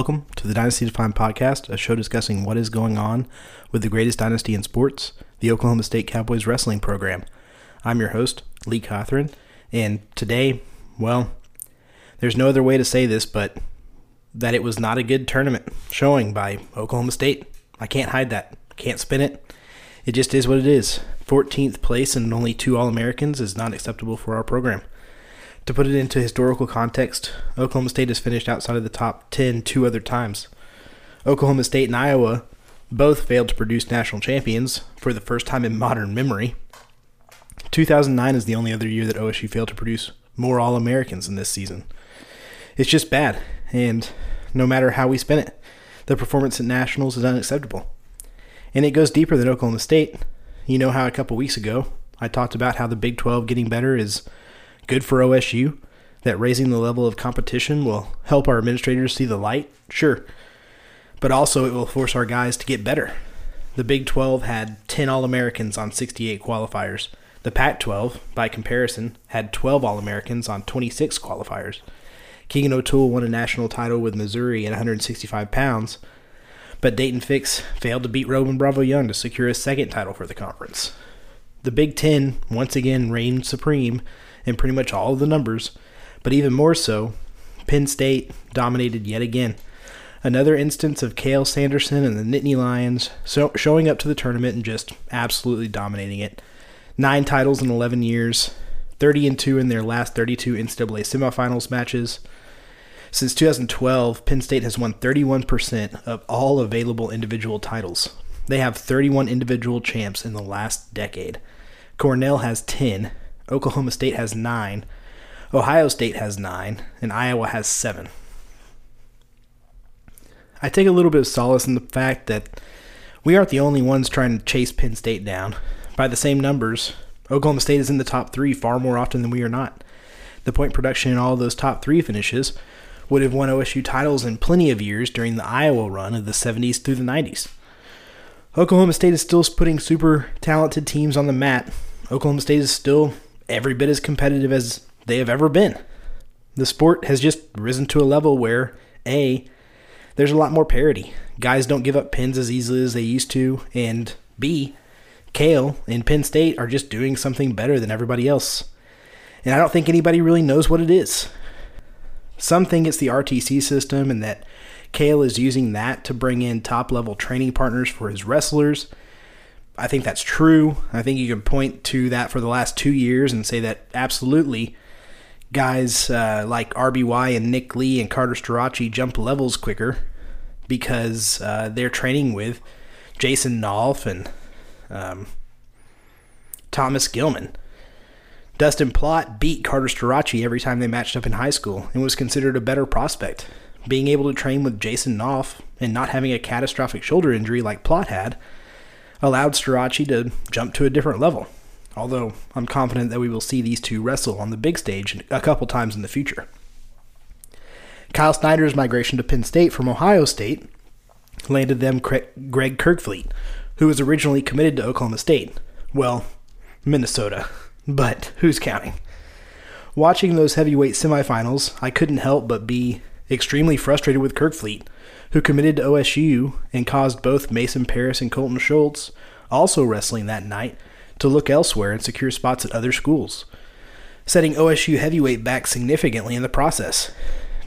Welcome to the Dynasty Defined podcast, a show discussing what is going on with the greatest dynasty in sports, the Oklahoma State Cowboys wrestling program. I'm your host, Lee Cothran, and today, well, there's no other way to say this but that it was not a good tournament showing by Oklahoma State. I can't hide that. Can't spin it. It just is what it is. 14th place and only two All Americans is not acceptable for our program. To put it into historical context, Oklahoma State has finished outside of the top 10 two other times. Oklahoma State and Iowa both failed to produce national champions for the first time in modern memory. 2009 is the only other year that OSU failed to produce more All Americans in this season. It's just bad, and no matter how we spin it, the performance at nationals is unacceptable. And it goes deeper than Oklahoma State. You know how a couple weeks ago I talked about how the Big 12 getting better is good for OSU, that raising the level of competition will help our administrators see the light? Sure. But also, it will force our guys to get better. The Big 12 had 10 All Americans on 68 qualifiers. The Pac 12, by comparison, had 12 All Americans on 26 qualifiers. Keegan O'Toole won a national title with Missouri at 165 pounds, but Daton Fix failed to beat Roman Bravo Young to secure a second title for the conference. The Big Ten once again reigned supreme in pretty much all of the numbers, but even more so, Penn State dominated yet again. Another instance of Cael Sanderson and the Nittany Lions so, showing up to the tournament and just absolutely dominating it. Nine titles in 11 years, 30 and 2 in their last 32 NCAA semifinals matches. Since 2012, Penn State has won 31% of all available individual titles. They have 31 individual champs in the last decade. Cornell has 10, Oklahoma State has 9, Ohio State has 9, and Iowa has 7. I take a little bit of solace in the fact that we aren't the only ones trying to chase Penn State down. By the same numbers, Oklahoma State is in the top three far more often than we are not. The point production in all those top three finishes would have won OSU titles in plenty of years during the Iowa run of the 70s through the 90s. Oklahoma State is still putting super talented teams on the mat. Oklahoma State is still every bit as competitive as they have ever been. The sport has just risen to a level where, A, there's a lot more parity. Guys don't give up pins as easily as they used to, and B, Cael and Penn State are just doing something better than everybody else. And I don't think anybody really knows what it is. Some think it's the RTC system and that Cael is using that to bring in top level training partners for his wrestlers. I think that's true. I think you can point to that for the last two years and say that absolutely guys uh, like RBY and Nick Lee and Carter Starocci jump levels quicker because uh, they're training with Jason Nolf and um, Thomas Gilman. Dustin Plott beat Carter Starocci every time they matched up in high school and was considered a better prospect. Being able to train with Jason Nolf and not having a catastrophic shoulder injury like Plott had allowed Starocci to jump to a different level. Although I'm confident that we will see these two wrestle on the big stage a couple times in the future. Kyle Snyder's migration to Penn State from Ohio State landed them Greg Kerkvliet, who was originally committed to Oklahoma State. Well, Minnesota, but who's counting? Watching those heavyweight semifinals, I couldn't help but be extremely frustrated with Kerkvliet, who committed to OSU and caused both Mason Parris and Colton Schultz, also wrestling that night, to look elsewhere and secure spots at other schools, setting OSU heavyweight back significantly in the process.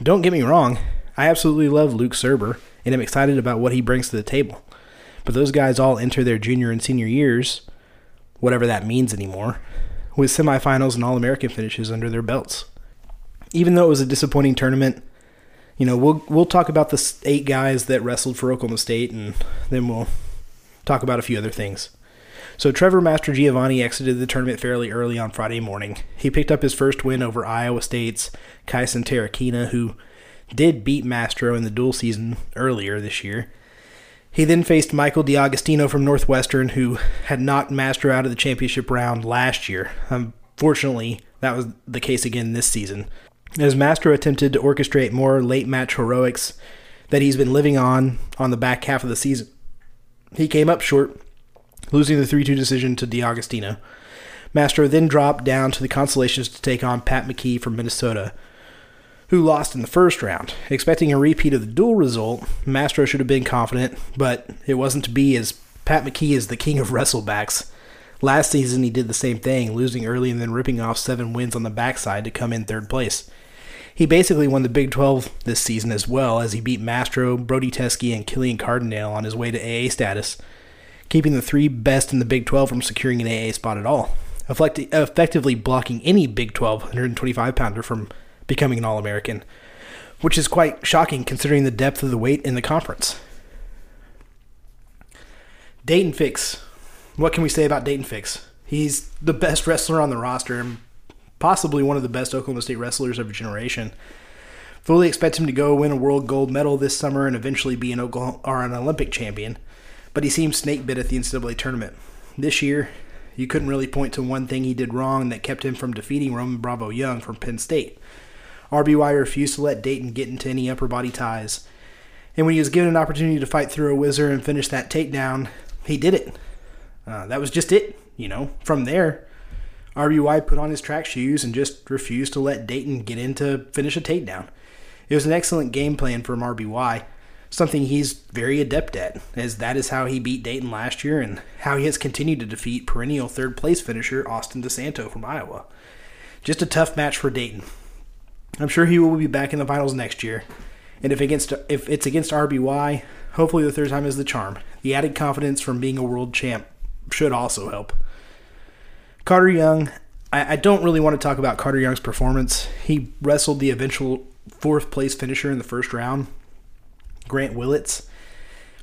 Don't get me wrong, I absolutely love Luke Surber and am excited about what he brings to the table. But those guys all enter their junior and senior years, whatever that means anymore, with semifinals and All American finishes under their belts. Even though it was a disappointing tournament, you know, we'll we'll talk about the eight guys that wrestled for Oklahoma State, and then we'll talk about a few other things. So Trevor Mastrogiovanni exited the tournament fairly early on Friday morning. He picked up his first win over Iowa State's Kysen Terukina, who did beat Mastro in the dual season earlier this year. He then faced Michael D'Agostino from Northwestern, who had knocked Mastro out of the championship round last year. Unfortunately, that was the case again this season as Mastro attempted to orchestrate more late match heroics that he's been living on on the back half of the season. He came up short, losing the 3 2 decision to D'Agostino. Mastro then dropped down to the consolations to take on Pat McKee from Minnesota. who lost in the first round. Expecting a repeat of the duel result, Mastro should have been confident, but it wasn't to be as Pat McKee is the king of wrestlebacks. Last season, he did the same thing, losing early and then ripping off seven wins on the backside to come in third place. He basically won the Big 12 this season as well, as he beat Mastro, Brody Teske, and Killian Cardinale on his way to AA status, keeping the three best in the Big 12 from securing an AA spot at all, effectively blocking any Big 12 125 pounder from becoming an All American, which is quite shocking considering the depth of the weight in the conference. Daton Fix. What can we say about Daton Fix? He's the best wrestler on the roster and possibly one of the best Oklahoma State wrestlers of a generation. Fully expect him to go win a world gold medal this summer and eventually be an Oklahoma or an Olympic champion, but he seems snake bit at the NCAA tournament. This year, you couldn't really point to one thing he did wrong that kept him from defeating Roman Bravo Young from Penn State. RBY refused to let Daton get into any upper body ties. And when he was given an opportunity to fight through a whizzer and finish that takedown, he did it. Uh, that was just it, you know. From there, RBY put on his track shoes and just refused to let Daton get in to finish a takedown. It was an excellent game plan from RBY, something he's very adept at, as that is how he beat Daton last year and how he has continued to defeat perennial third place finisher Austin DeSanto from Iowa. Just a tough match for Daton. I'm sure he will be back in the finals next year. And if against if it's against RBY, hopefully the third time is the charm. The added confidence from being a world champ should also help. Carter Young, I, I don't really want to talk about Carter Young's performance. He wrestled the eventual fourth place finisher in the first round, Grant Willits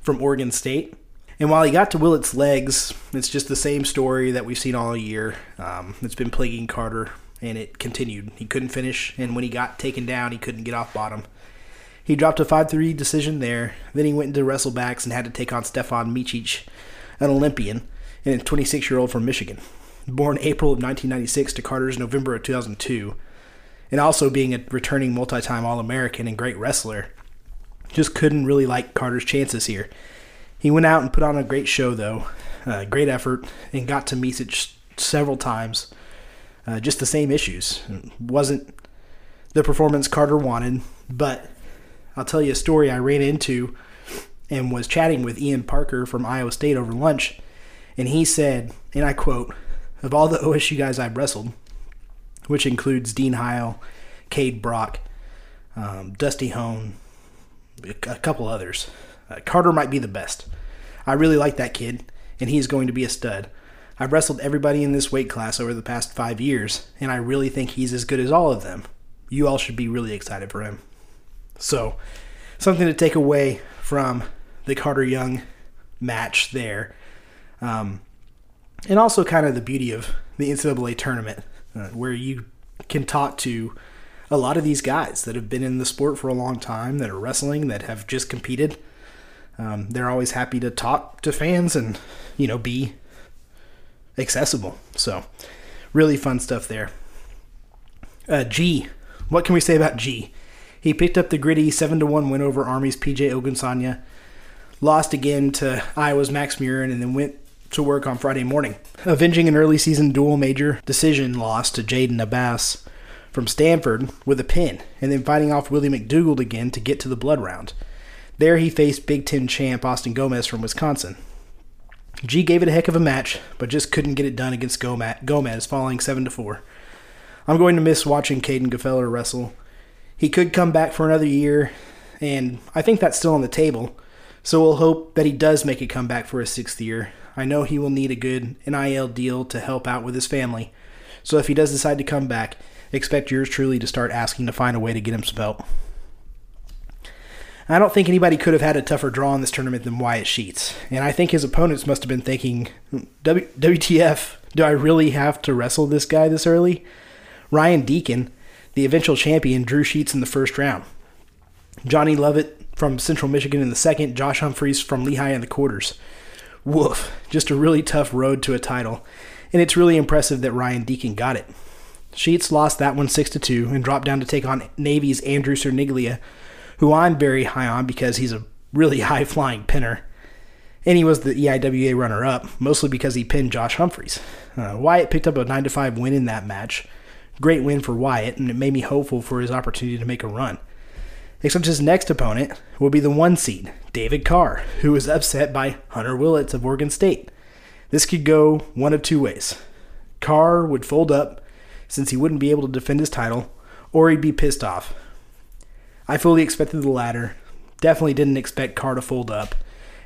from Oregon State. And while he got to Willits' legs, it's just the same story that we've seen all year. Um, it's been plaguing Carter and it continued. He couldn't finish, and when he got taken down, he couldn't get off bottom. He dropped a 5 3 decision there. Then he went into wrestlebacks and had to take on Stefan Micic, an Olympian, and a 26 year old from Michigan. Born April of 1996 to Carter's November of 2002, and also being a returning multi time All American and great wrestler, just couldn't really like Carter's chances here. He went out and put on a great show, though, uh, great effort, and got to Micic several times uh, just the same issues. It wasn't the performance Carter wanted, but I'll tell you a story I ran into and was chatting with Ian Parker from Iowa State over lunch, and he said, and I quote, of all the OSU guys I've wrestled, which includes Dean Heil, Kaid Brock, um, Dusty Hone, a couple others, uh, Carter might be the best. I really like that kid, and he's going to be a stud. I've wrestled everybody in this weight class over the past five years, and I really think he's as good as all of them. You all should be really excited for him. So, something to take away from the Carter Young match there. Um, and also, kind of the beauty of the NCAA tournament, uh, where you can talk to a lot of these guys that have been in the sport for a long time, that are wrestling, that have just competed. Um, they're always happy to talk to fans and, you know, be accessible. So, really fun stuff there. Uh, G, what can we say about G? He picked up the gritty seven to one win over Army's PJ Ogunsanya, lost again to Iowa's Max Murin, and then went to work on Friday morning, avenging an early season dual major decision loss to Jaden Abbas from Stanford with a pin, and then fighting off Willie McDougald again to get to the blood round. There he faced Big Ten champ Austin Gomez from Wisconsin. G gave it a heck of a match, but just couldn't get it done against Gomez, falling 7 to 4. I'm going to miss watching Kaden Gfeller wrestle. He could come back for another year, and I think that's still on the table. So we'll hope that he does make a comeback for his sixth year. I know he will need a good NIL deal to help out with his family. So if he does decide to come back, expect yours truly to start asking to find a way to get him some help. I don't think anybody could have had a tougher draw in this tournament than Wyatt Sheets. And I think his opponents must have been thinking, WTF, do I really have to wrestle this guy this early? Ryan Deakin, the eventual champion, drew Sheets in the first round. Johnny Lovett from Central Michigan in the second, Josh Humphreys from Lehigh in the quarters. Woof, just a really tough road to a title. And it's really impressive that Ryan Deakin got it. Sheets lost that one 6 to 2 and dropped down to take on Navy's Andrew Cerniglia who I'm very high on because he's a really high flying pinner. And he was the EIWA runner up, mostly because he pinned Josh Humphreys. Uh, Wyatt picked up a 9 5 win in that match, Great win for Wyatt, and it made me hopeful for his opportunity to make a run. Except his next opponent will be the one seed, David Carr, who was upset by Hunter Willits of Oregon State. This could go one of two ways. Carr would fold up since he wouldn't be able to defend his title, or he'd be pissed off. I fully expected the latter. Definitely didn't expect Carr to fold up,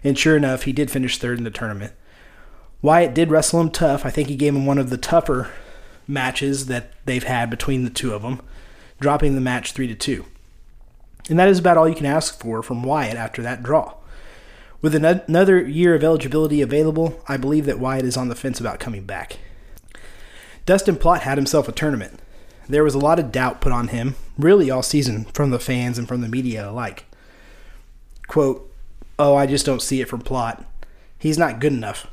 and sure enough, he did finish third in the tournament. Wyatt did wrestle him tough. I think he gave him one of the tougher matches that they've had between the two of them, dropping the match 3 to 2. And that is about all you can ask for from Wyatt after that draw. With another year of eligibility available, I believe that Wyatt is on the fence about coming back. Dustin Plott had himself a tournament. There was a lot of doubt put on him, really all season, from the fans and from the media alike. Quote, Oh, I just don't see it from Plott. He's not good enough.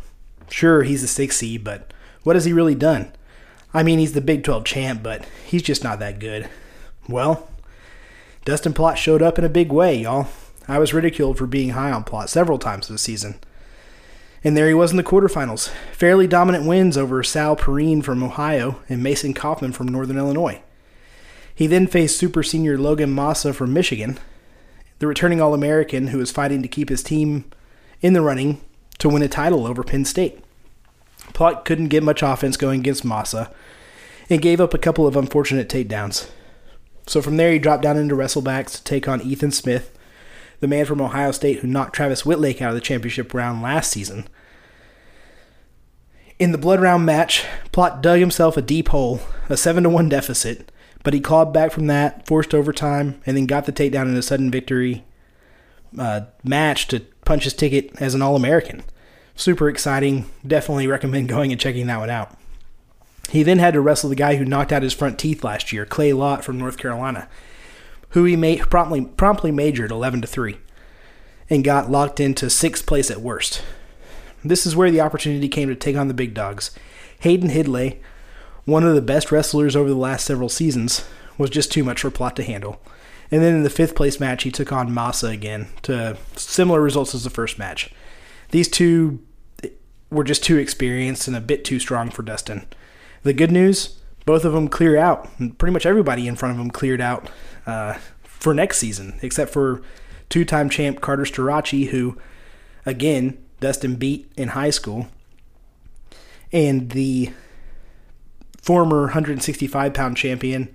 Sure, he's a 6 seed, but what has he really done? I mean, he's the Big 12 champ, but he's just not that good. Well, Dustin Plott showed up in a big way, y'all. I was ridiculed for being high on Plott several times this season. And there he was in the quarterfinals. Fairly dominant wins over Sal Perrine from Ohio and Mason Kaufman from Northern Illinois. He then faced super senior Logan Massa from Michigan, the returning All American who was fighting to keep his team in the running to win a title over Penn State. Plott couldn't get much offense going against Massa and gave up a couple of unfortunate takedowns. So from there, he dropped down into wrestlebacks to take on Ethan Smith, the man from Ohio State who knocked Travis Wittlake out of the championship round last season. In the blood round match, Plott dug himself a deep hole, a 7 to 1 deficit, but he clawed back from that, forced overtime, and then got the takedown in a sudden victory uh, match to punch his ticket as an All American. Super exciting. Definitely recommend going and checking that one out. He then had to wrestle the guy who knocked out his front teeth last year, Clay Lautt from North Carolina, who he made, promptly promptly majored 11 to 3 and got locked into sixth place at worst. This is where the opportunity came to take on the big dogs. Hayden Hidlay, one of the best wrestlers over the last several seasons, was just too much for Plott to handle. And then in the fifth place match, he took on Massa again to similar results as the first match. These two eh, were just too experienced and a bit too strong for Dustin. The good news, both of them clear out. Pretty much everybody in front of them cleared out uh, for next season, except for two-time champ Carter Starocci, who, again, Dustin beat in high school, and the former 165-pound champion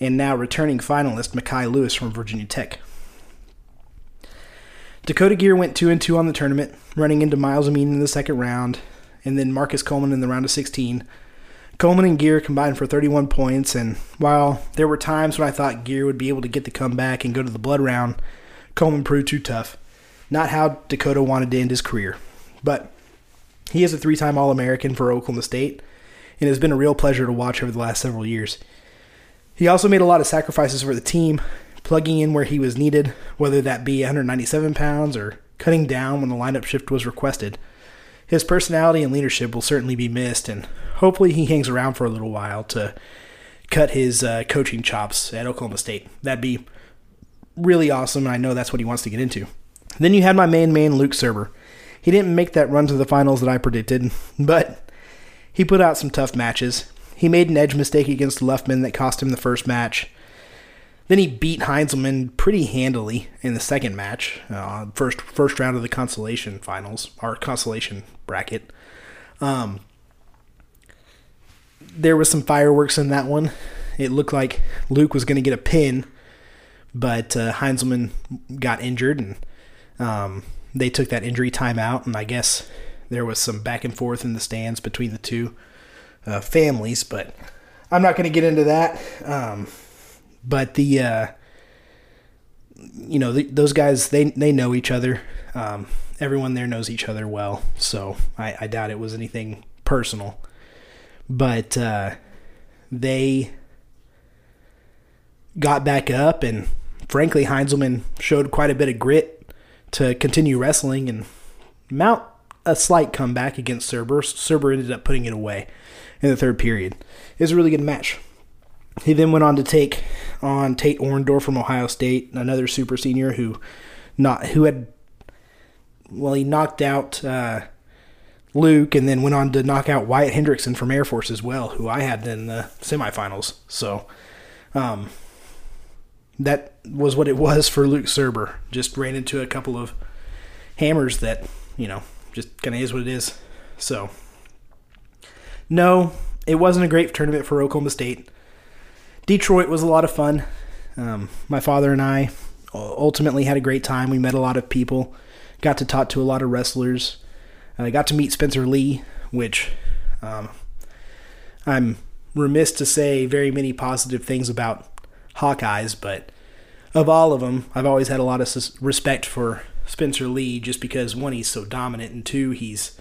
and now returning finalist Mekhi Lewis from Virginia Tech. Dakota Geer went two and two on the tournament, running into Myles Amine in the second round, and then Marcus Coleman in the round of 16. Coleman and Geer combined for 31 points, and while there were times when I thought Geer would be able to get the comeback and go to the blood round, Coleman proved too tough. Not how Dakota wanted to end his career. But he is a three time All American for Oklahoma State, and it has been a real pleasure to watch over the last several years. He also made a lot of sacrifices for the team, plugging in where he was needed, whether that be 197 pounds or cutting down when the lineup shift was requested. His personality and leadership will certainly be missed, and hopefully he hangs around for a little while to cut his uh, coaching chops at Oklahoma State. That'd be really awesome, and I know that's what he wants to get into. Then you had my main man, Luke Surber. He didn't make that run to the finals that I predicted, but he put out some tough matches. He made an edge mistake against Luffman that cost him the first match. Then he beat Heinzelman pretty handily in the second match, uh, first first round of the consolation finals or consolation bracket. Um, there was some fireworks in that one. It looked like Luke was going to get a pin, but uh, Heinzelman got injured, and um, they took that injury time out. And I guess there was some back and forth in the stands between the two uh, families, but I'm not going to get into that. Um, but the uh, you know the, those guys they they know each other. Um, everyone there knows each other well, so I, I doubt it was anything personal. But uh, they got back up, and frankly, Heinzelman showed quite a bit of grit to continue wrestling and mount a slight comeback against Surber. Surber ended up putting it away in the third period. It was a really good match. He then went on to take on Tate Orndorff from Ohio State, another super senior who not who had well he knocked out uh, Luke, and then went on to knock out Wyatt Hendrickson from Air Force as well, who I had in the semifinals. So, um, that was what it was for Luke Surber. Just ran into a couple of hammers that, you know, just kind of is what it is. So, no, it wasn't a great tournament for Oklahoma State. Detroit was a lot of fun. Um, my father and I ultimately had a great time. We met a lot of people, got to talk to a lot of wrestlers. I got to meet Spencer Lee, which um, I'm remiss to say very many positive things about Hawkeyes, but of all of them, I've always had a lot of respect for Spencer Lee just because one, he's so dominant, and two, he's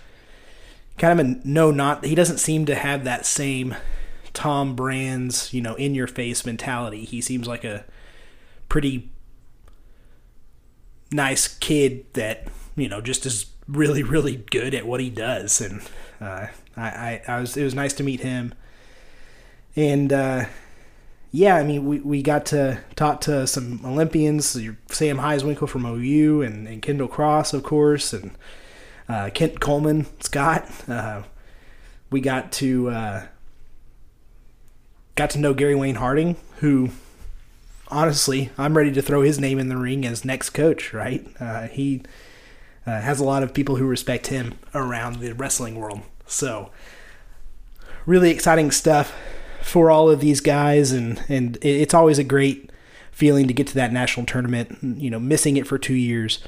kind of a no not he doesn't seem to have that same Tom Brands, you know, in your face mentality. He seems like a pretty nice kid that, you know, just is really, really good at what he does. And uh, I, I, I was it was nice to meet him. And uh, yeah, I mean, we, we got to talk to some Olympians, Sam Hazewinkel from OU and, and Kendall Cross, of course, and uh, Kent Coleman, Scott. Uh, we got to uh, got to know Gary Wayne Harding, who honestly I'm ready to throw his name in the ring as next coach. Right? Uh, he uh, has a lot of people who respect him around the wrestling world. So really exciting stuff for all of these guys, and and it's always a great feeling to get to that national tournament. You know, missing it for two years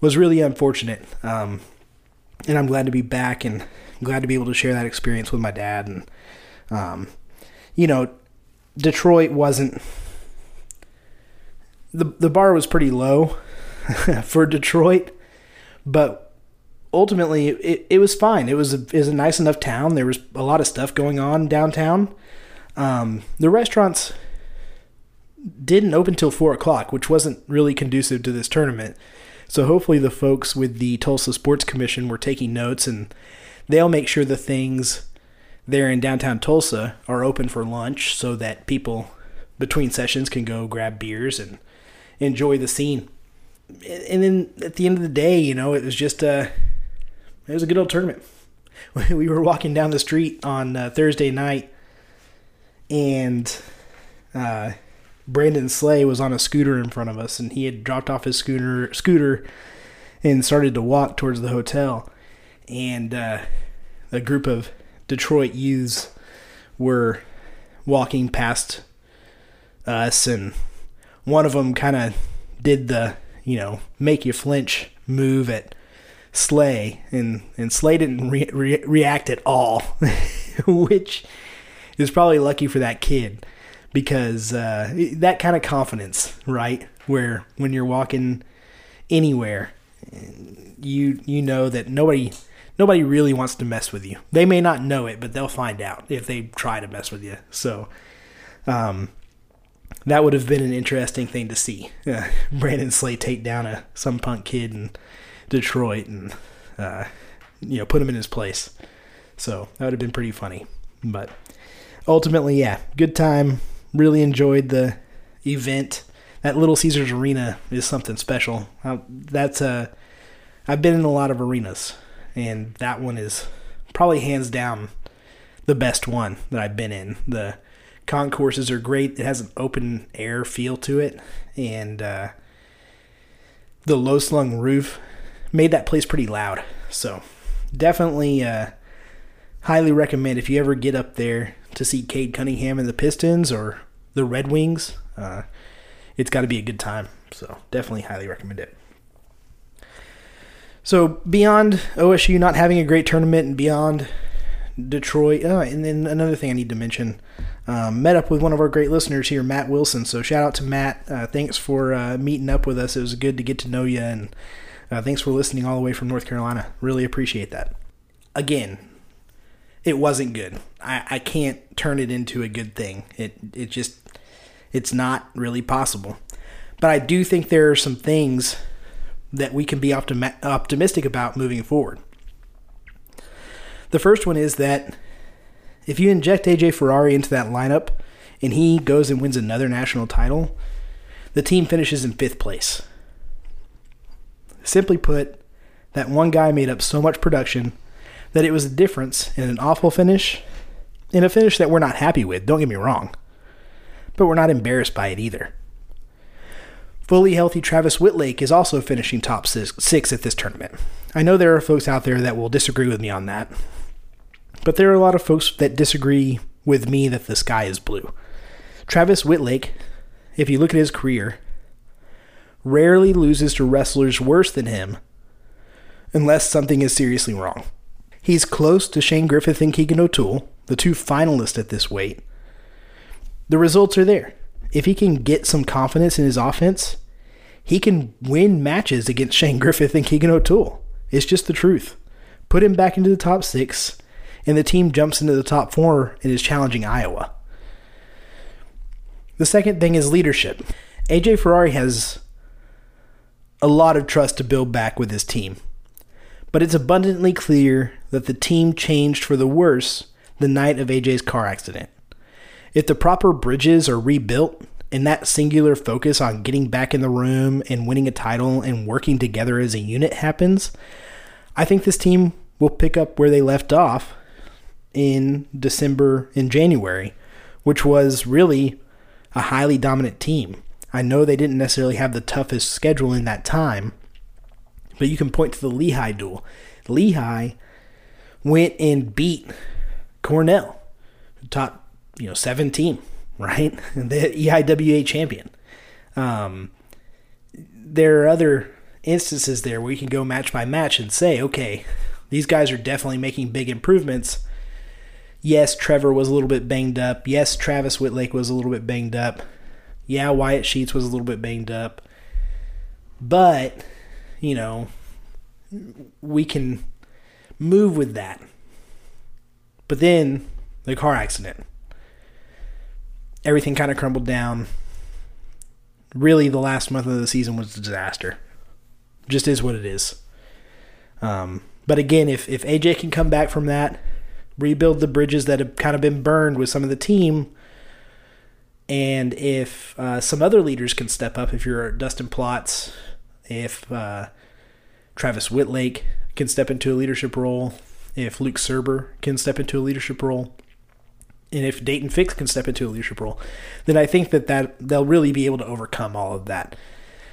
was really unfortunate. Um, and I'm glad to be back and glad to be able to share that experience with my dad. And, um, you know, Detroit wasn't the the bar was pretty low for Detroit, but ultimately it, it was fine. It was a, it was a nice enough town. There was a lot of stuff going on downtown. Um, the restaurants didn't open till four o'clock, which wasn't really conducive to this tournament. So hopefully the folks with the Tulsa Sports Commission were taking notes and they'll make sure the things there in downtown Tulsa are open for lunch so that people between sessions can go grab beers and enjoy the scene. And then at the end of the day, you know, it was just a it was a good old tournament. We were walking down the street on uh, Thursday night and uh, Brandon Slay was on a scooter in front of us, and he had dropped off his scooter scooter and started to walk towards the hotel. And uh, a group of Detroit youths were walking past us, and one of them kind of did the you know make you flinch move at Slay, and and Slay didn't re- re- react at all, which is probably lucky for that kid because uh, that kind of confidence, right? Where when you're walking anywhere, you you know that nobody nobody really wants to mess with you. They may not know it, but they'll find out if they try to mess with you. So, um, that would have been an interesting thing to see. Uh, Brandon Slay take down a some punk kid in Detroit and uh, you know put him in his place. So that would have been pretty funny. But ultimately, yeah, good time really enjoyed the event. That Little Caesars Arena is something special. Uh, that's a. I've been in a lot of arenas, and that one is probably hands down the best one that I've been in. The concourses are great. It has an open air feel to it, and uh, the low slung roof made that place pretty loud. So definitely uh, highly recommend if you ever get up there to see Cade Cunningham and the Pistons or the Red Wings. Uh, it's got to be a good time. So definitely highly recommend it. So beyond OSU not having a great tournament and beyond Detroit, oh, and then another thing I need to mention, um, met up with one of our great listeners here, Matt Wilson. So shout out to Matt. Uh, thanks for uh, meeting up with us. It was good to get to know you, and uh, thanks for listening all the way from North Carolina. Really appreciate that. Again, it wasn't good. I, I can't turn it into a good thing. It it just it's not really possible. But I do think there are some things that we can be optimi- optimistic about moving forward. The first one is that if you inject AJ Ferrari into that lineup and he goes and wins another national title, the team finishes in fifth place. Simply put, that one guy made up so much production that it was a difference in an awful finish, in a finish that we're not happy with, don't get me wrong, but we're not embarrassed by it either. Fully healthy Travis Wittlake is also finishing top six, at this tournament. I know there are folks out there that will disagree with me on that, but there are a lot of folks that disagree with me that the sky is blue. Travis Wittlake, if you look at his career, rarely loses to wrestlers worse than him unless something is seriously wrong. He's close to Shane Griffith and Keegan O'Toole, the two finalists at this weight. The results are there. If he can get some confidence in his offense, he can win matches against Shane Griffith and Keegan O'Toole. It's just the truth. Put him back into the top six, and the team jumps into the top four and is challenging Iowa. The second thing is leadership. AJ Ferrari has a lot of trust to build back with his team, but it's abundantly clear that the team changed for the worse the night of AJ's car accident. If the proper bridges are rebuilt and that singular focus on getting back in the room and winning a title and working together as a unit happens, I think this team will pick up where they left off in December and January, which was really a highly dominant team. I know they didn't necessarily have the toughest schedule in that time, but you can point to the Lehigh duel. Lehigh went and beat Cornell, top you know seven team, right? The EIWA champion. Um, there are other instances there where you can go match by match and say, okay, these guys are definitely making big improvements. Yes, Trevor was a little bit banged up. Yes, Travis Wittlake was a little bit banged up. Yeah, Wyatt Sheets was a little bit banged up. But, you know, we can move with that. But then the car accident. Everything kind of crumbled down. Really, the last month of the season was a disaster. Just is what it is. Um, but again, if, if AJ can come back from that, rebuild the bridges that have kind of been burned with some of the team, and if uh, some other leaders can step up, if you're Dustin Plotz, if uh, Travis Wittlake can step into a leadership role, if Luke Surber can step into a leadership role, and if Daton Fix can step into a leadership role, then I think that, that they'll really be able to overcome all of that.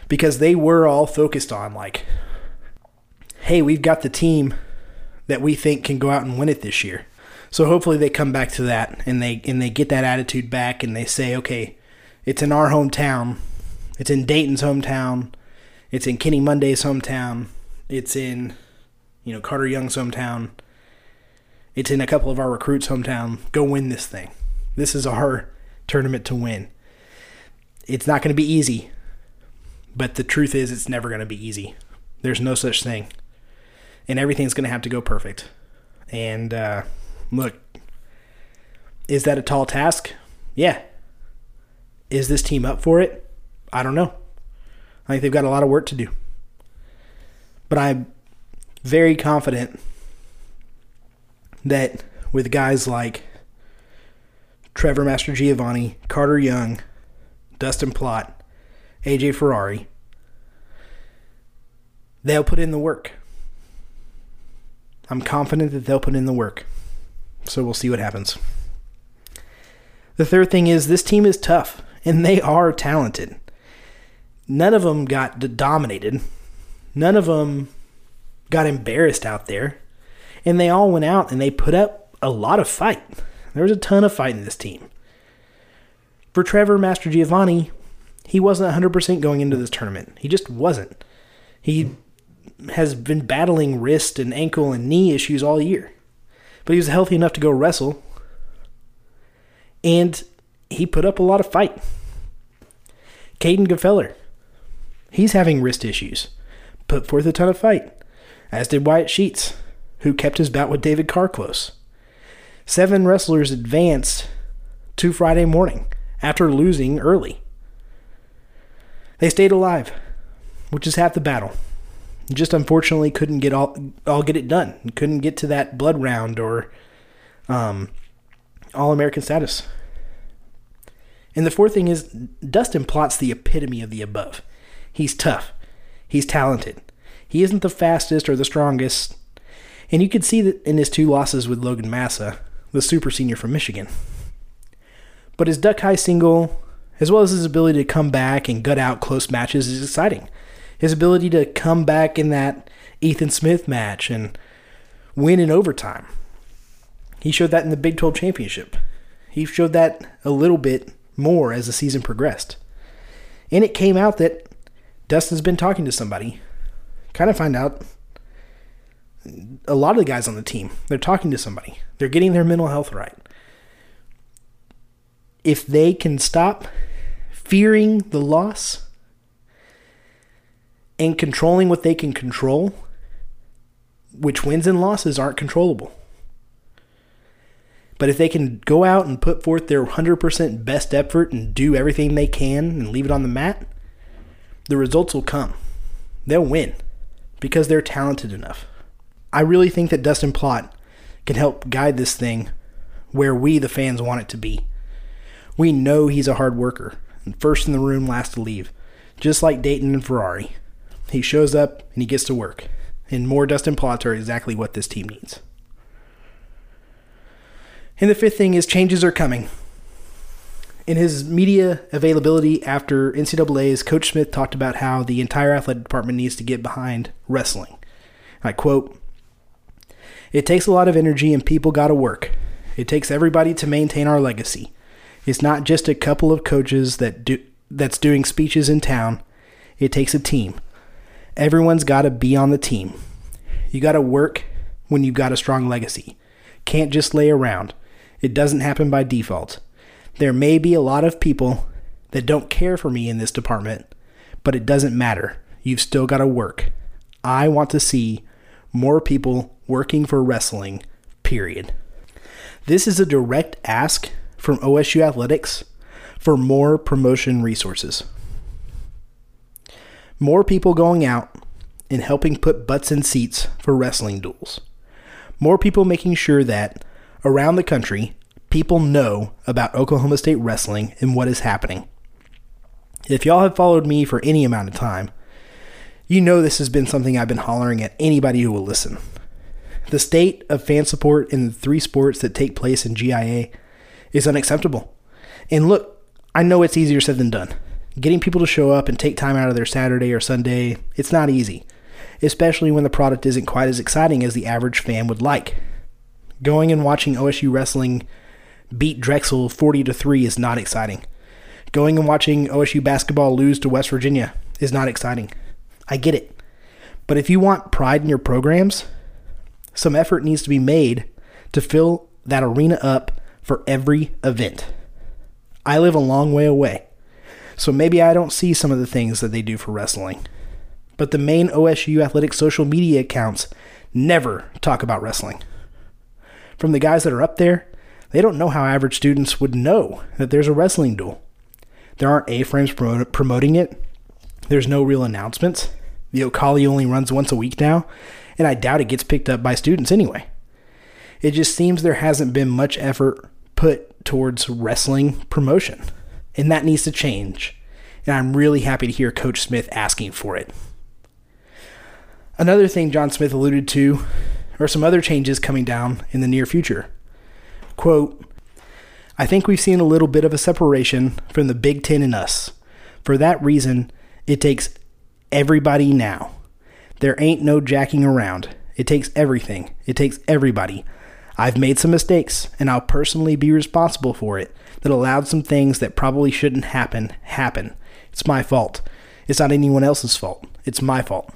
Because they were all focused on, like, hey, we've got the team that we think can go out and win it this year. So hopefully they come back to that and they and they get that attitude back and they say, okay, it's in our hometown, it's in Daton's hometown, it's in Kenny Monday's hometown, it's in you know Carter Young's hometown, it's in a couple of our recruits' hometown. Go win this thing. This is our tournament to win. It's not going to be easy, but the truth is, it's never going to be easy. There's no such thing, and everything's going to have to go perfect. And uh, look, is that a tall task? Yeah. Is this team up for it? I don't know. I think they've got a lot of work to do. But I'm very confident that with guys like Trevor Mastrogiovanni, Carter Young, Dustin Plott, AJ Ferrari, they'll put in the work. I'm confident that they'll put in the work. So we'll see what happens. The third thing is this team is tough and they are talented. None of them got dominated. None of them got embarrassed out there. And they all went out and they put up a lot of fight. There was a ton of fight in this team. For Trevor Mastrogiovanni, he wasn't 100% going into this tournament. He just wasn't. He has been battling wrist and ankle and knee issues all year but he was healthy enough to go wrestle. And he put up a lot of fight. Kaden Gfeller, he's having wrist issues, put forth a ton of fight, as did Wyatt Sheets, who kept his bout with David Carr close. Seven wrestlers advanced to Friday morning after losing early. They stayed alive, which is half the battle just unfortunately couldn't get all all get it done. Couldn't get to that blood round or um, all American status. And the fourth thing is Dustin Plott's the epitome of the above. He's tough. He's talented. He isn't the fastest or the strongest. And you could see that in his two losses with Logan Massa, the super senior from Michigan. But his duck high single, as well as his ability to come back and gut out close matches, is exciting. His ability to come back in that Ethan Smith match and win in overtime. He showed that in the Big 12 championship. He showed that a little bit more as the season progressed. And it came out that Dustin's been talking to somebody. Kind of find out a lot of the guys on the team, they're talking to somebody. They're getting their mental health right. If they can stop fearing the loss and controlling what they can control, which wins and losses aren't controllable. But if they can go out and put forth their 100% best effort and do everything they can and leave it on the mat, the results will come. They'll win because they're talented enough. I really think that Dustin Plott can help guide this thing where we, the fans, want it to be. We know he's a hard worker, and first in the room, last to leave, just like Daton and Ferrari. He shows up and he gets to work, and more Dustin Plotts are exactly what this team needs. And the fifth thing is changes are coming. In his media availability after NCAA's, Coach Smith talked about how the entire athletic department needs to get behind wrestling. I quote, it takes a lot of energy and people got to work. It takes everybody to maintain our legacy. It's not just a couple of coaches that do that's doing speeches in town. It takes a team. Everyone's got to be on the team. You got to work when you've got a strong legacy. Can't just lay around. It doesn't happen by default. There may be a lot of people that don't care for me in this department, but it doesn't matter. You've still got to work. I want to see more people working for wrestling, period. This is a direct ask from OSU Athletics for more promotion resources. More people going out and helping put butts in seats for wrestling duels. More people making sure that around the country, people know about Oklahoma State wrestling and what is happening. If y'all have followed me for any amount of time, you know this has been something I've been hollering at anybody who will listen. The state of fan support in the three sports that take place in GIA is unacceptable. And look, I know it's easier said than done. Getting people to show up and take time out of their Saturday or Sunday, it's not easy, especially when the product isn't quite as exciting as the average fan would like. Going and watching OSU wrestling beat Drexel 40 to 3 is not exciting. Going and watching OSU basketball lose to West Virginia is not exciting. I get it. But if you want pride in your programs, some effort needs to be made to fill that arena up for every event. I live a long way away, so maybe I don't see some of the things that they do for wrestling. But the main OSU athletic social media accounts never talk about wrestling. From the guys that are up there, they don't know how average students would know that there's a wrestling duel. There aren't A-frames promoting it. There's no real announcements. The O'Colly only runs once a week now, and I doubt it gets picked up by students anyway. It just seems there hasn't been much effort put towards wrestling promotion, and that needs to change. And I'm really happy to hear Coach Smith asking for it. Another thing John Smith alluded to are some other changes coming down in the near future. Quote, I think we've seen a little bit of a separation from the Big Ten and us. For that reason, it takes everybody now. There ain't no jacking around. It takes everything. It takes everybody. I've made some mistakes, and I'll personally be responsible for it that allowed some things that probably shouldn't happen happen. It's my fault. It's not anyone else's fault. It's my fault.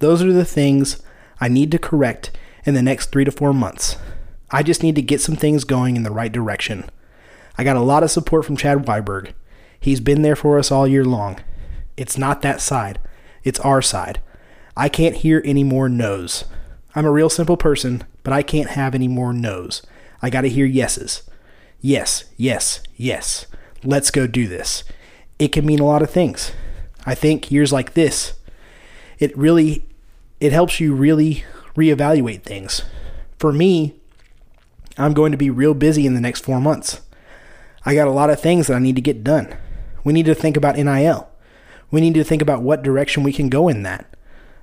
Those are the things I need to correct in the next three to four months. I just need to get some things going in the right direction. I got a lot of support from Chad Weiberg. He's been there for us all year long. It's not that side, it's our side. I can't hear any more no's. I'm a real simple person, but I can't have any more no's. I got to hear yeses. Yes, yes, yes. Let's go do this. It can mean a lot of things. I think years like this, it really it helps you really reevaluate things. For me, I'm going to be real busy in the next 4 months. I got a lot of things that I need to get done. We need to think about NIL. We need to think about what direction we can go in that.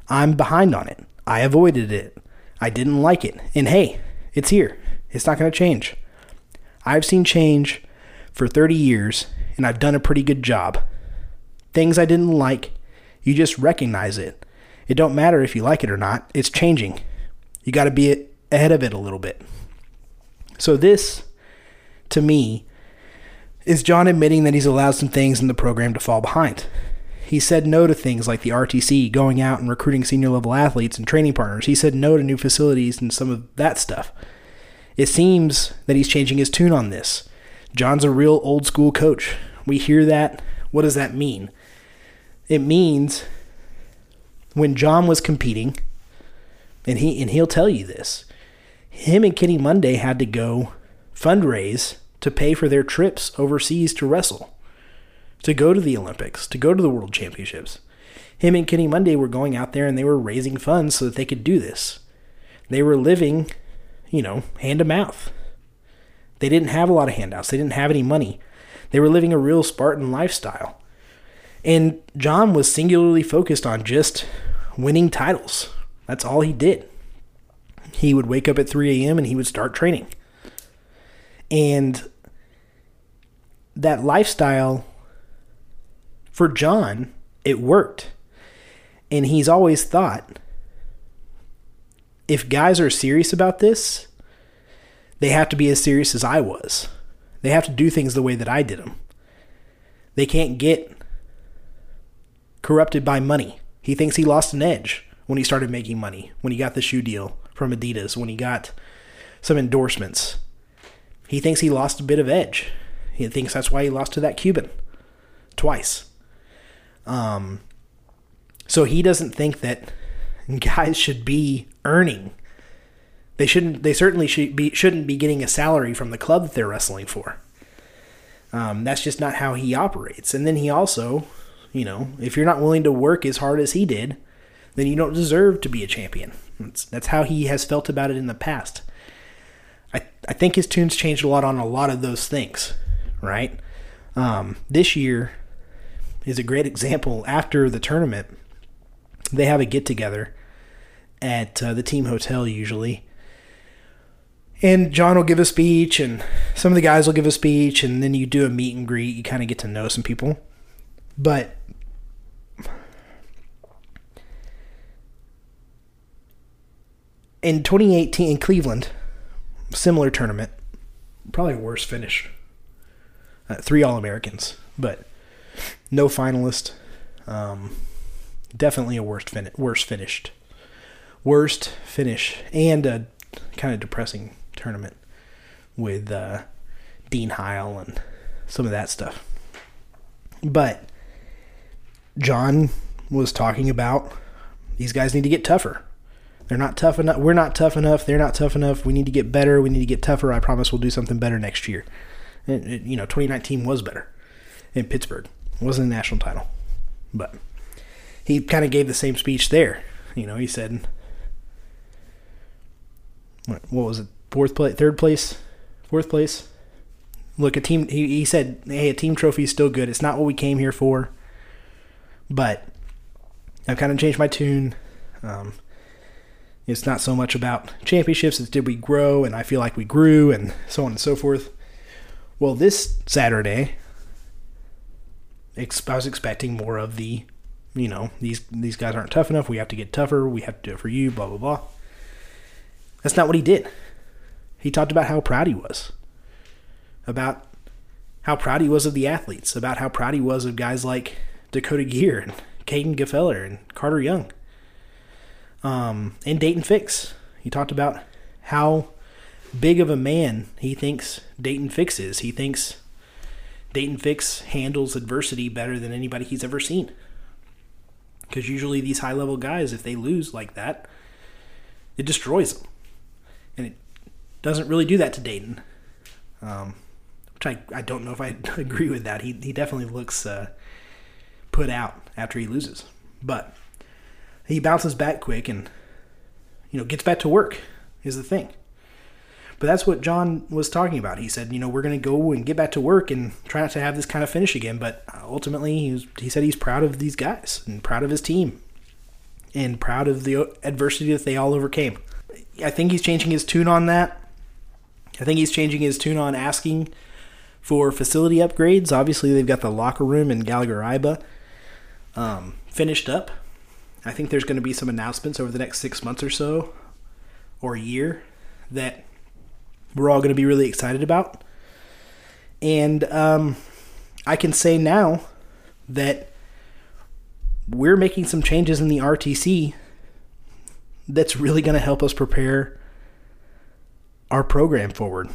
I'm behind on it. I avoided it. I didn't like it. And hey, it's here. It's not going to change. I've seen change for 30 years, and I've done a pretty good job. Things I didn't like, you just recognize it. It don't matter if you like it or not. It's changing. You got to be ahead of it a little bit. So this, to me, is John admitting that he's allowed some things in the program to fall behind. He said no to things like the RTC, going out and recruiting senior level athletes and training partners. He said no to new facilities and some of that stuff. It seems that he's changing his tune on this. John's a real old school coach. We hear that. What does that mean? It means when John was competing, and he and he'll tell you this, him and Kenny Monday had to go fundraise to pay for their trips overseas to wrestle, to go to the Olympics, to go to the World Championships. Him and Kenny Monday were going out there and they were raising funds so that they could do this. They were living, you know, hand to mouth. They didn't have a lot of handouts. They didn't have any money. They were living a real Spartan lifestyle. And John was singularly focused on just winning titles. That's all he did. He would wake up at 3 a.m. and he would start training. And that lifestyle, for John, it worked. And he's always thought if guys are serious about this, they have to be as serious as I was. They have to do things the way that I did them. They can't get corrupted by money. He thinks he lost an edge when he started making money, when he got the shoe deal from Adidas, when he got some endorsements. He thinks he lost a bit of edge. He thinks that's why he lost to that Cuban twice. Um, so he doesn't think that guys should be earning. They shouldn't. They certainly should be shouldn't be getting a salary from the club that they're wrestling for. Um, that's just not how he operates. And then he also you know, if you're not willing to work as hard as he did, then you don't deserve to be a champion. That's, that's how he has felt about it in the past. I, I think his tunes changed a lot on a lot of those things, right? Um, this year is a great example. After the tournament, they have a get together at uh, the team hotel usually. And John will give a speech, and some of the guys will give a speech, and then you do a meet and greet. You kind of get to know some people. But in 2018 in Cleveland, similar tournament, probably worse finish. Uh, three All Americans, but no finalist. Um, definitely a worst fin- worst finished, worst finish, and a kind of depressing tournament with uh, Dean Heil and some of that stuff. But John was talking about these guys need to get tougher. They're not tough enough. We're not tough enough. They're not tough enough. We need to get better. We need to get tougher. I promise we'll do something better next year. And, you know, 2019 was better in Pittsburgh. Wasn't a national title, but he kind of gave the same speech there. You know, he said, what, what was it? Fourth place, third place, fourth place. Look, a team. He, he said, "Hey, a team trophy is still good. It's not what we came here for." But I've kind of changed my tune. Um, it's not so much about championships as did we grow, and I feel like we grew, and so on and so forth. Well, this Saturday, I was expecting more of the, you know, these these guys aren't tough enough. We have to get tougher. We have to do it for you. Blah blah blah. That's not what he did. He talked about how proud he was, about how proud he was of the athletes, about how proud he was of guys like Dakota Geer and Kaden Gfeller and Carter Young. Um, and Daton Fix. He talked about how big of a man he thinks Daton Fix is. He thinks Daton Fix handles adversity better than anybody he's ever seen. Because usually these high level guys, if they lose like that, it destroys them. And it doesn't really do that to Daton. Um, which I, I don't know if I agree with that. He, he definitely looks uh, put out after he loses. But he bounces back quick and you know gets back to work is the thing. But that's what John was talking about. He said, you know, we're going to go and get back to work and try not to have this kind of finish again. But ultimately, he, was, he said he's proud of these guys and proud of his team and proud of the adversity that they all overcame. I think he's changing his tune on that. I think he's changing his tune on asking for facility upgrades. Obviously, they've got the locker room in Gallagher Iba um, finished up. I think there's going to be some announcements over the next six months or so, or a year, that we're all going to be really excited about. And um, I can say now that we're making some changes in the RTC that's really going to help us prepare our program forward.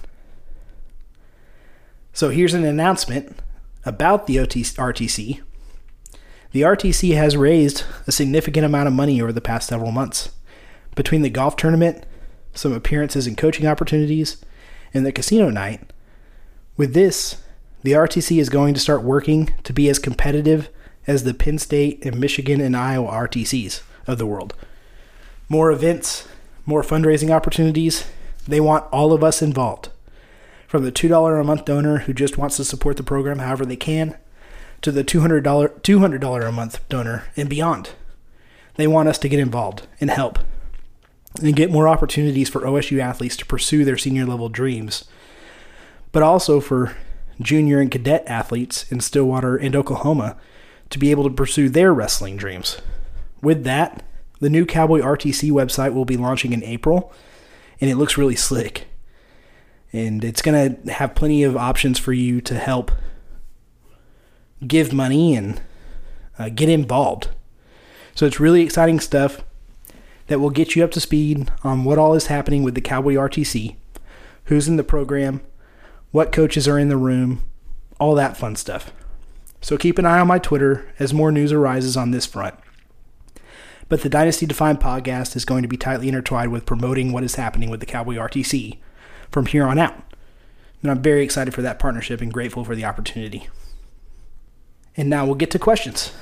So here's an announcement about the RTC. The RTC has raised a significant amount of money over the past several months. Between the golf tournament, some appearances and coaching opportunities, and the casino night, with this, the RTC is going to start working to be as competitive as the Penn State and Michigan and Iowa RTCs of the world. More events, more fundraising opportunities. They want all of us involved. From the $2 a month donor who just wants to support the program however they can, to the $200, $200 a month donor and beyond. They want us to get involved and help and get more opportunities for OSU athletes to pursue their senior level dreams, but also for junior and cadet athletes in Stillwater and Oklahoma to be able to pursue their wrestling dreams. With that, the new Cowboy RTC website will be launching in April, and it looks really slick. And it's going to have plenty of options for you to help give money and uh, get involved. So it's really exciting stuff that will get you up to speed on what all is happening with the Cowboy RTC, who's in the program, what coaches are in the room, all that fun stuff. So keep an eye on my Twitter as more news arises on this front. But the Dynasty Defined podcast is going to be tightly intertwined with promoting what is happening with the Cowboy RTC from here on out. And I'm very excited for that partnership and grateful for the opportunity. And now we'll get to questions.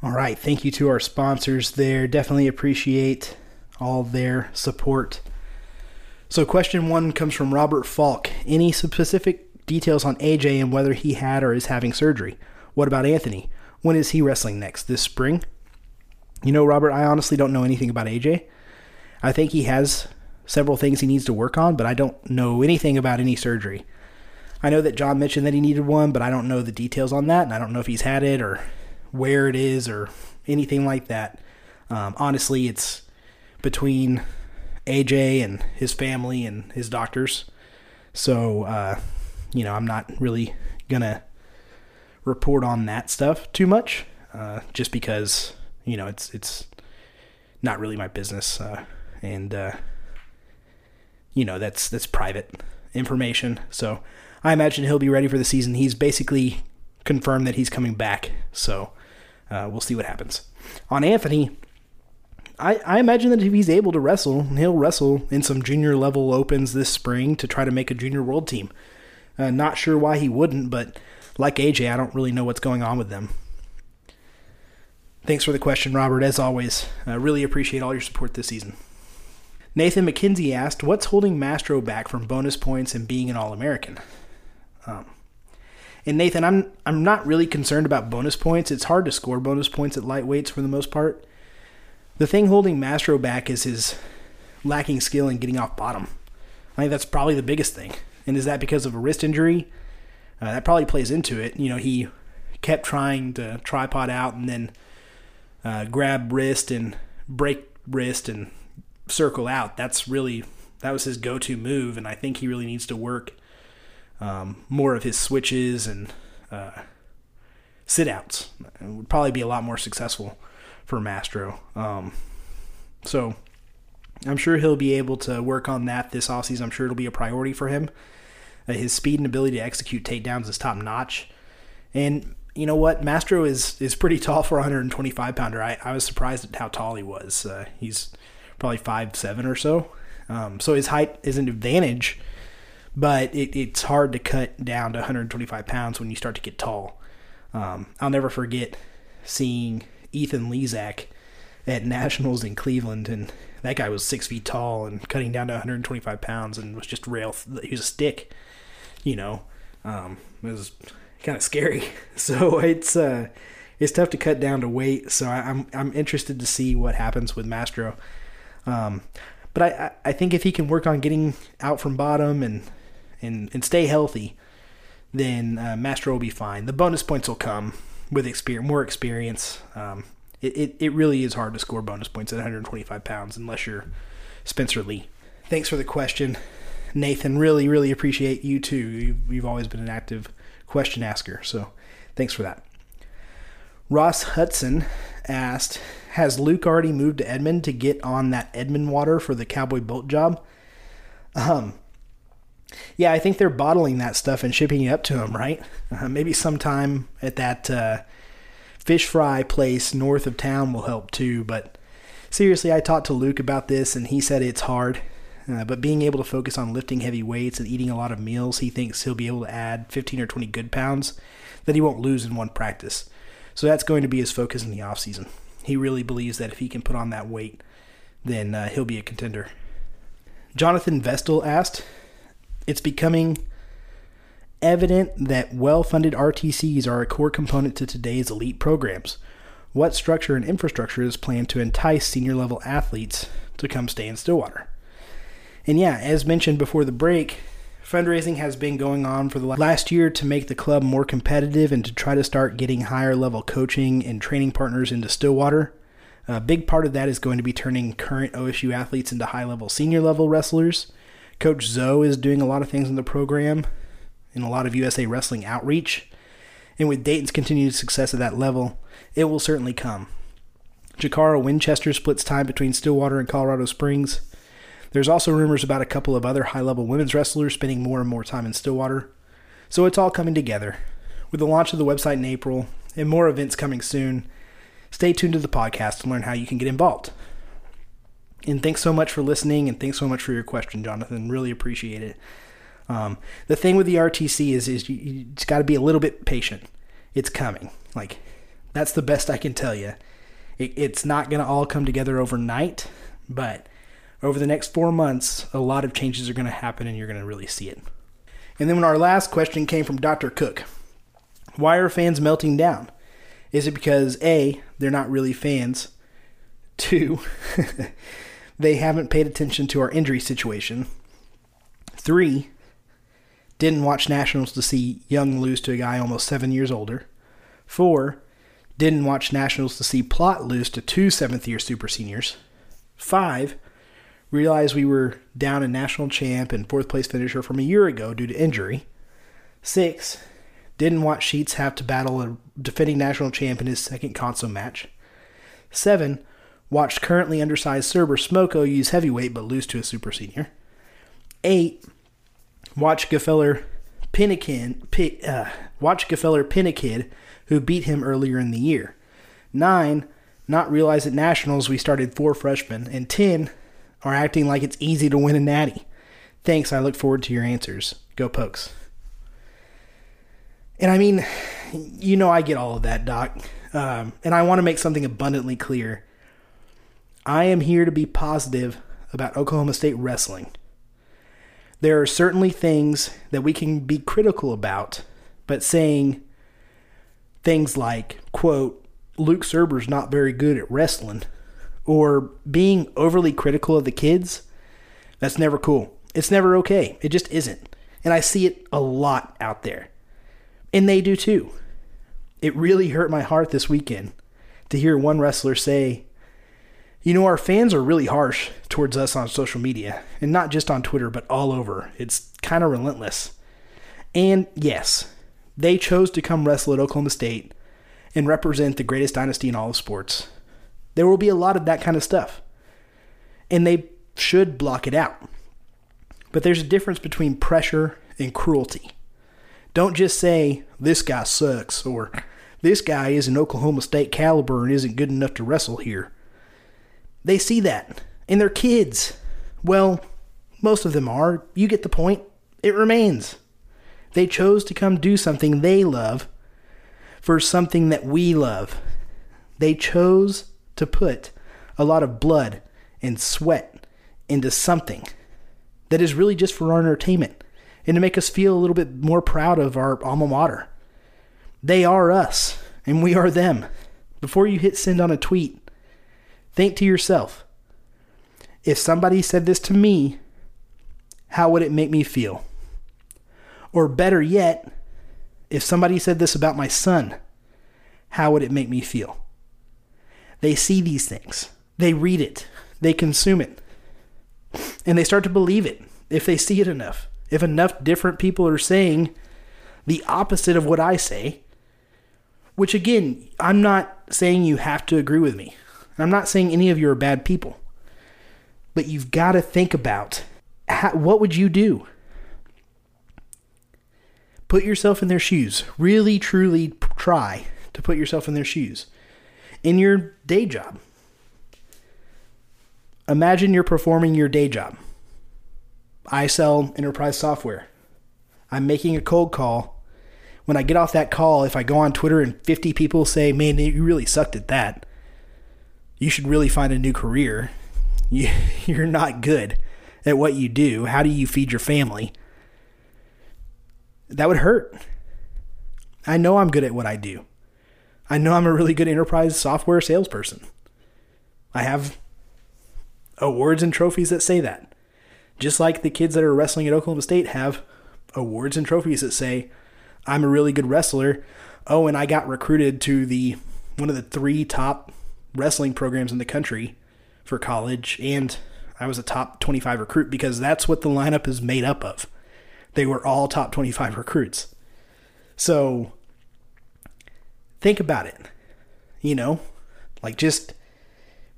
All right, thank you to our sponsors there. Definitely appreciate all their support. So, question one comes from Robert Falk. Any specific details on AJ and whether he had or is having surgery? What about Anthony? When is he wrestling next? This spring? You know, Robert, I honestly don't know anything about AJ. I think he has several things he needs to work on, but I don't know anything about any surgery. I know that John mentioned that he needed one, but I don't know the details on that, and I don't know if he's had it or where it is or anything like that. Um, honestly, it's between AJ and his family and his doctors. So, uh, you know, I'm not really going to report on that stuff too much, uh, just because, you know, it's, it's not really my business. Uh, and, uh, you know, that's, that's private information. So I imagine he'll be ready for the season. He's basically confirmed that he's coming back. So, uh, we'll see what happens. On Anthony, I, I imagine that if he's able to wrestle, he'll wrestle in some junior level opens this spring to try to make a junior world team. Uh, not sure why he wouldn't, but like AJ, I don't really know what's going on with them. Thanks for the question, Robert. As always, I really appreciate all your support this season. Nathan McKenzie asked, What's holding Mastro back from bonus points and being an All American? Um, and Nathan, I'm I'm not really concerned about bonus points. It's hard to score bonus points at lightweights for the most part. The thing holding Mastro back is his lacking skill in getting off bottom. I think that's probably the biggest thing. And is that because of a wrist injury? Uh, that probably plays into it. You know, he kept trying to tripod out and then uh, grab wrist and break wrist and circle out. That's really that was his go-to move, and I think he really needs to work um, more of his switches and uh, sit outs. It would probably be a lot more successful for Mastro. Um, so I'm sure he'll be able to work on that this offseason. I'm sure it'll be a priority for him. Uh, his speed and ability to execute takedowns is top notch. And you know what? Mastro is is pretty tall for a 125 pounder. I, I was surprised at how tall he was. Uh, he's probably five seven or so. Um, so his height is an advantage but it, it's hard to cut down to 125 pounds when you start to get tall. Um, I'll never forget seeing Ethan Lizak at Nationals in Cleveland, and that guy was six feet tall and cutting down to 125 pounds and was just rail. He was a stick, you know. Um, it was kind of scary. So it's uh, it's tough to cut down to weight. So I, am I'm, I'm interested to see what happens with Mastro. Um, but I, I think if he can work on getting out from bottom and and, and stay healthy, then uh, Mastro will be fine. The bonus points will come with experience, more experience. Um, it, it, it really is hard to score bonus points at 125 pounds unless you're Spencer Lee. Thanks for the question, Nathan. Really, really appreciate you too. You've, you've always been an active question asker, so thanks for that. Ross Hudson asked, "Has Luke already moved to Edmond to get on that Edmond water for the Cowboy Bolt job?" Um, yeah, I think they're bottling that stuff and shipping it up to him, right? Uh, maybe sometime at that uh, fish fry place north of town will help too. But seriously, I talked to Luke about this and he said it's hard. Uh, but being able to focus on lifting heavy weights and eating a lot of meals, he thinks he'll be able to add 15 or 20 good pounds that he won't lose in one practice. So that's going to be his focus in the off season. He really believes that if he can put on that weight, then uh, he'll be a contender. Jonathan Vestal asked, it's becoming evident that well funded RTCs are a core component to today's elite programs. What structure and infrastructure is planned to entice senior level athletes to come stay in Stillwater? And yeah, as mentioned before the break, fundraising has been going on for the last year to make the club more competitive and to try to start getting higher level coaching and training partners into Stillwater. A big part of that is going to be turning current OSU athletes into high level senior level wrestlers. Coach Zoe is doing a lot of things in the program and a lot of USA Wrestling outreach. And with Daton's continued success at that level, it will certainly come. Jacarra Winchester splits time between Stillwater and Colorado Springs. There's also rumors about a couple of other high level women's wrestlers spending more and more time in Stillwater. So it's all coming together. With the launch of the website in April and more events coming soon, stay tuned to the podcast to learn how you can get involved. And thanks so much for listening, and thanks so much for your question, Jonathan. Really appreciate it. Um, the thing with the RTC is, is you, you got to be a little bit patient. It's coming. Like That's the best I can tell you. It, it's not going to all come together overnight, but over the next four months, a lot of changes are going to happen and you're going to really see it. And then when our last question came from Dr. Cook Why are fans melting down? Is it because A, they're not really fans? Two, they haven't paid attention to our injury situation? Three, didn't watch Nationals to see Young lose to a guy almost seven years older? Four, didn't watch Nationals to see Plott lose to two seventh year super seniors? Five, realized we were down a national champ and fourth place finisher from a year ago due to injury. Six, didn't watch Sheets have to battle a defending national champ in his second console match. Seven, watched currently undersized Surber Smoko use heavyweight but lose to a super senior. Eight, watch Gfeller Pinnakin, uh, watch Gfeller pin a kid who beat him earlier in the year. Nine, not realize at nationals we started four freshmen. And ten, are acting like it's easy to win a natty. Thanks. I look forward to your answers. Go Pokes. And I mean, you know, I get all of that, Doc. Um, and I want to make something abundantly clear. I am here to be positive about Oklahoma State wrestling. There are certainly things that we can be critical about, but saying things like, quote, Luke Surber's not very good at wrestling or being overly critical of the kids, that's never cool. It's never okay. It just isn't. And I see it a lot out there. And they do too. It really hurt my heart this weekend to hear one wrestler say, you know, our fans are really harsh towards us on social media, and not just on Twitter, but all over. It's kind of relentless. And yes, they chose to come wrestle at Oklahoma State and represent the greatest dynasty in all of sports. There will be a lot of that kind of stuff. And they should block it out. But there's a difference between pressure and cruelty. Don't just say, this guy sucks, or this guy is an Oklahoma State caliber and isn't good enough to wrestle here. They see that, and they're kids. Well, most of them are. You get the point. It remains. They chose to come do something they love for something that we love. They chose to put a lot of blood and sweat into something that is really just for our entertainment and to make us feel a little bit more proud of our alma mater. They are us and we are them. Before you hit send on a tweet, think to yourself if somebody said this to me, how would it make me feel? Or better yet, if somebody said this about my son, how would it make me feel? They see these things, they read it, they consume it, and they start to believe it if they see it enough. If enough different people are saying the opposite of what I say, which again, I'm not saying you have to agree with me. I'm not saying any of you are bad people. But you've got to think about how, what would you do? Put yourself in their shoes. Really, truly try to put yourself in their shoes in your day job. Imagine you're performing your day job. I sell enterprise software. I'm making a cold call. When I get off that call, if I go on Twitter and 50 people say, man, you really sucked at that, you should really find a new career. You're not good at what you do. How do you feed your family? That would hurt. I know I'm good at what I do. I know I'm a really good enterprise software salesperson. I have awards and trophies that say that. Just like the kids that are wrestling at Oklahoma State have awards and trophies that say, I'm a really good wrestler. Oh, and I got recruited to the one of the three top wrestling programs in the country for college, and I was a top 25 recruit because that's what the lineup is made up of. They were all top 25 recruits. So think about it. You know, like just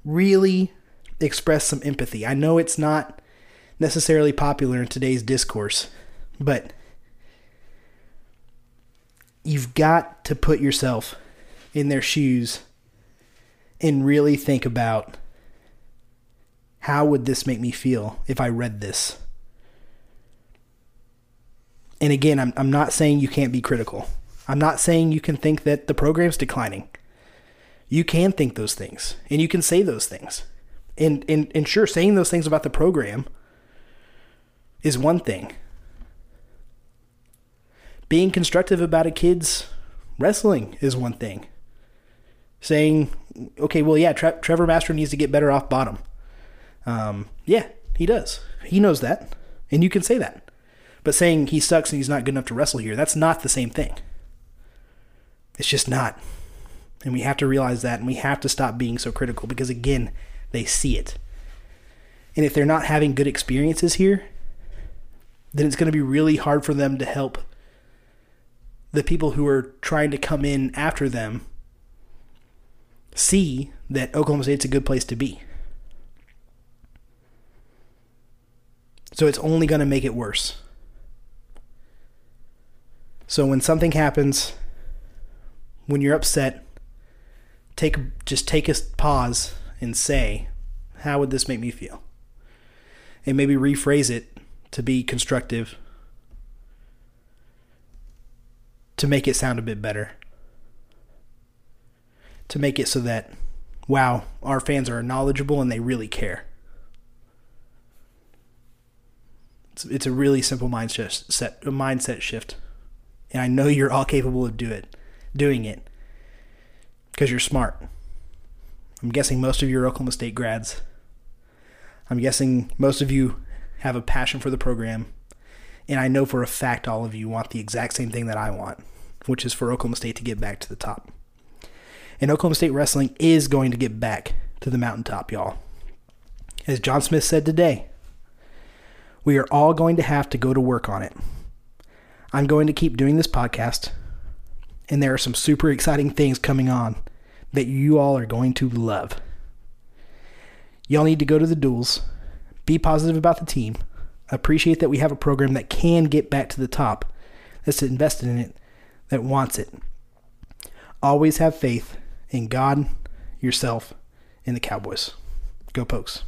really express some empathy. I know it's not necessarily popular in today's discourse, but you've got to put yourself in their shoes and really think about how would this make me feel if I read this? And again, I'm, I'm not saying you can't be critical. I'm not saying you can think that the program's declining. You can think those things and you can say those things. And, and, and sure, saying those things about the program is one thing. Being constructive about a kid's wrestling is one thing. Saying, okay, well, yeah, Tre- Trevor Mastro needs to get better off bottom. Um, yeah, he does. He knows that. And you can say that. But saying he sucks and he's not good enough to wrestle here, that's not the same thing. It's just not. And we have to realize that and we have to stop being so critical because, again, they see it. And if they're not having good experiences here, then it's going to be really hard for them to help the people who are trying to come in after them see that Oklahoma State's a good place to be. So it's only going to make it worse. So when something happens, when you're upset, take just take a pause and say, "How would this make me feel?" And maybe rephrase it to be constructive to make it sound a bit better. To make it so that wow, our fans are knowledgeable and they really care. It's, it's a really simple mindset set mindset shift. And I know you're all capable of do it, doing it because you're smart. I'm guessing most of you are Oklahoma State grads. I'm guessing most of you have a passion for the program. And I know for a fact all of you want the exact same thing that I want, which is for Oklahoma State to get back to the top. And Oklahoma State wrestling is going to get back to the mountaintop, y'all. As John Smith said today, we are all going to have to go to work on it. I'm going to keep doing this podcast, and there are some super exciting things coming on that you all are going to love. Y'all need to go to the duels, be positive about the team, appreciate that we have a program that can get back to the top, that's invested in it, that wants it. Always have faith in God, yourself, and the Cowboys. Go Pokes.